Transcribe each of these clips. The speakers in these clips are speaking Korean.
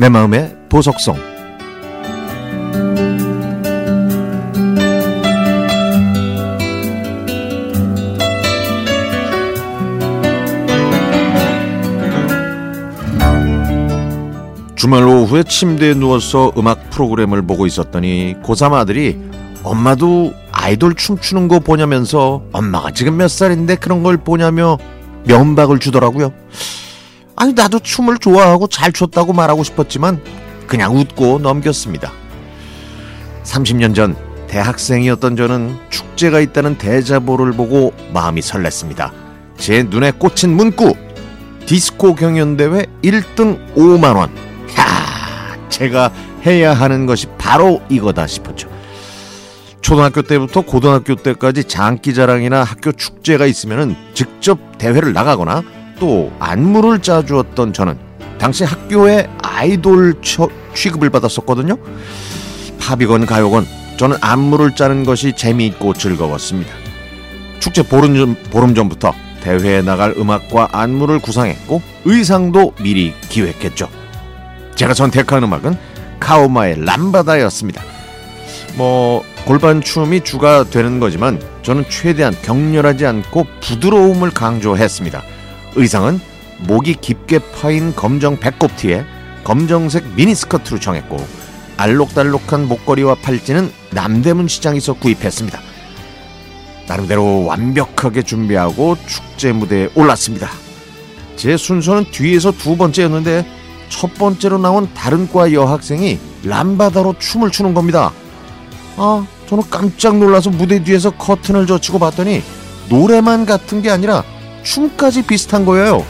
내 마음의 보석성 주말 오후에 침대에 누워서 음악 프로그램을 보고 있었더니 고3 아들이 엄마도 아이돌 춤추는 거 보냐면서 엄마가 지금 몇 살인데 그런 걸 보냐며 면박을 주더라고요. 아니 나도 춤을 좋아하고 잘 췄다고 말하고 싶었지만 그냥 웃고 넘겼습니다. 30년 전 대학생이었던 저는 축제가 있다는 대자보를 보고 마음이 설렜습니다. 제 눈에 꽂힌 문구 디스코 경연대회 1등 5만 원 야 제가 해야 하는 것이 바로 이거다 싶었죠. 초등학교 때부터 고등학교 때까지 장기 자랑이나 학교 축제가 있으면 직접 대회를 나가거나 또 안무를 짜주었던 저는 당시 학교에 아이돌 취급을 받았었거든요. 팝이건 가요건 저는 안무를 짜는 것이 재미있고 즐거웠습니다. 축제 보름, 전, 보름 전부터 대회에 나갈 음악과 안무를 구상했고 의상도 미리 기획했죠. 제가 선택한 음악은 카오마의 람바다였습니다. 뭐 골반 춤이 주가 되는 거지만 저는 최대한 격렬하지 않고 부드러움을 강조했습니다. 의상은 목이 깊게 파인 검정 배꼽티에 검정색 미니스커트로 정했고 알록달록한 목걸이와 팔찌는 남대문 시장에서 구입했습니다. 나름대로 완벽하게 준비하고 축제 무대에 올랐습니다. 제 순서는 뒤에서 두 번째였는데 첫 번째로 나온 다른 과 여학생이 람바다로 춤을 추는 겁니다. 아, 저는 깜짝 놀라서 무대 뒤에서 커튼을 젖히고 봤더니 노래만 같은 게 아니라 춤까지 비슷한 거예요.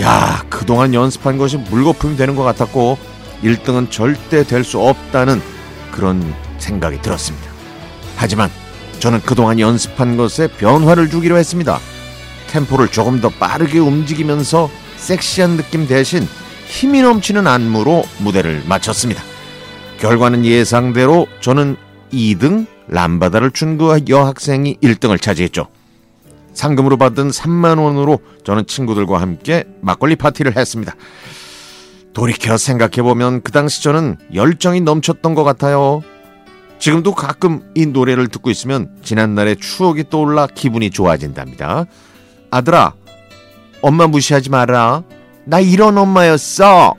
야, 그동안 연습한 것이 물거품이 되는 것 같았고 1등은 절대 될 수 없다는 그런 생각이 들었습니다. 하지만 저는 그동안 연습한 것에 변화를 주기로 했습니다. 템포를 조금 더 빠르게 움직이면서 섹시한 느낌 대신 힘이 넘치는 안무로 무대를 마쳤습니다. 결과는 예상대로 저는 2등 람바다를 춘 그 여학생이 1등을 차지했죠. 상금으로 받은 3만 원으로 저는 친구들과 함께 막걸리 파티를 했습니다. 돌이켜 생각해보면 그 당시 저는 열정이 넘쳤던 것 같아요. 지금도 가끔 이 노래를 듣고 있으면 지난날의 추억이 떠올라 기분이 좋아진답니다. 아들아, 엄마 무시하지 마라. 나 이런 엄마였어.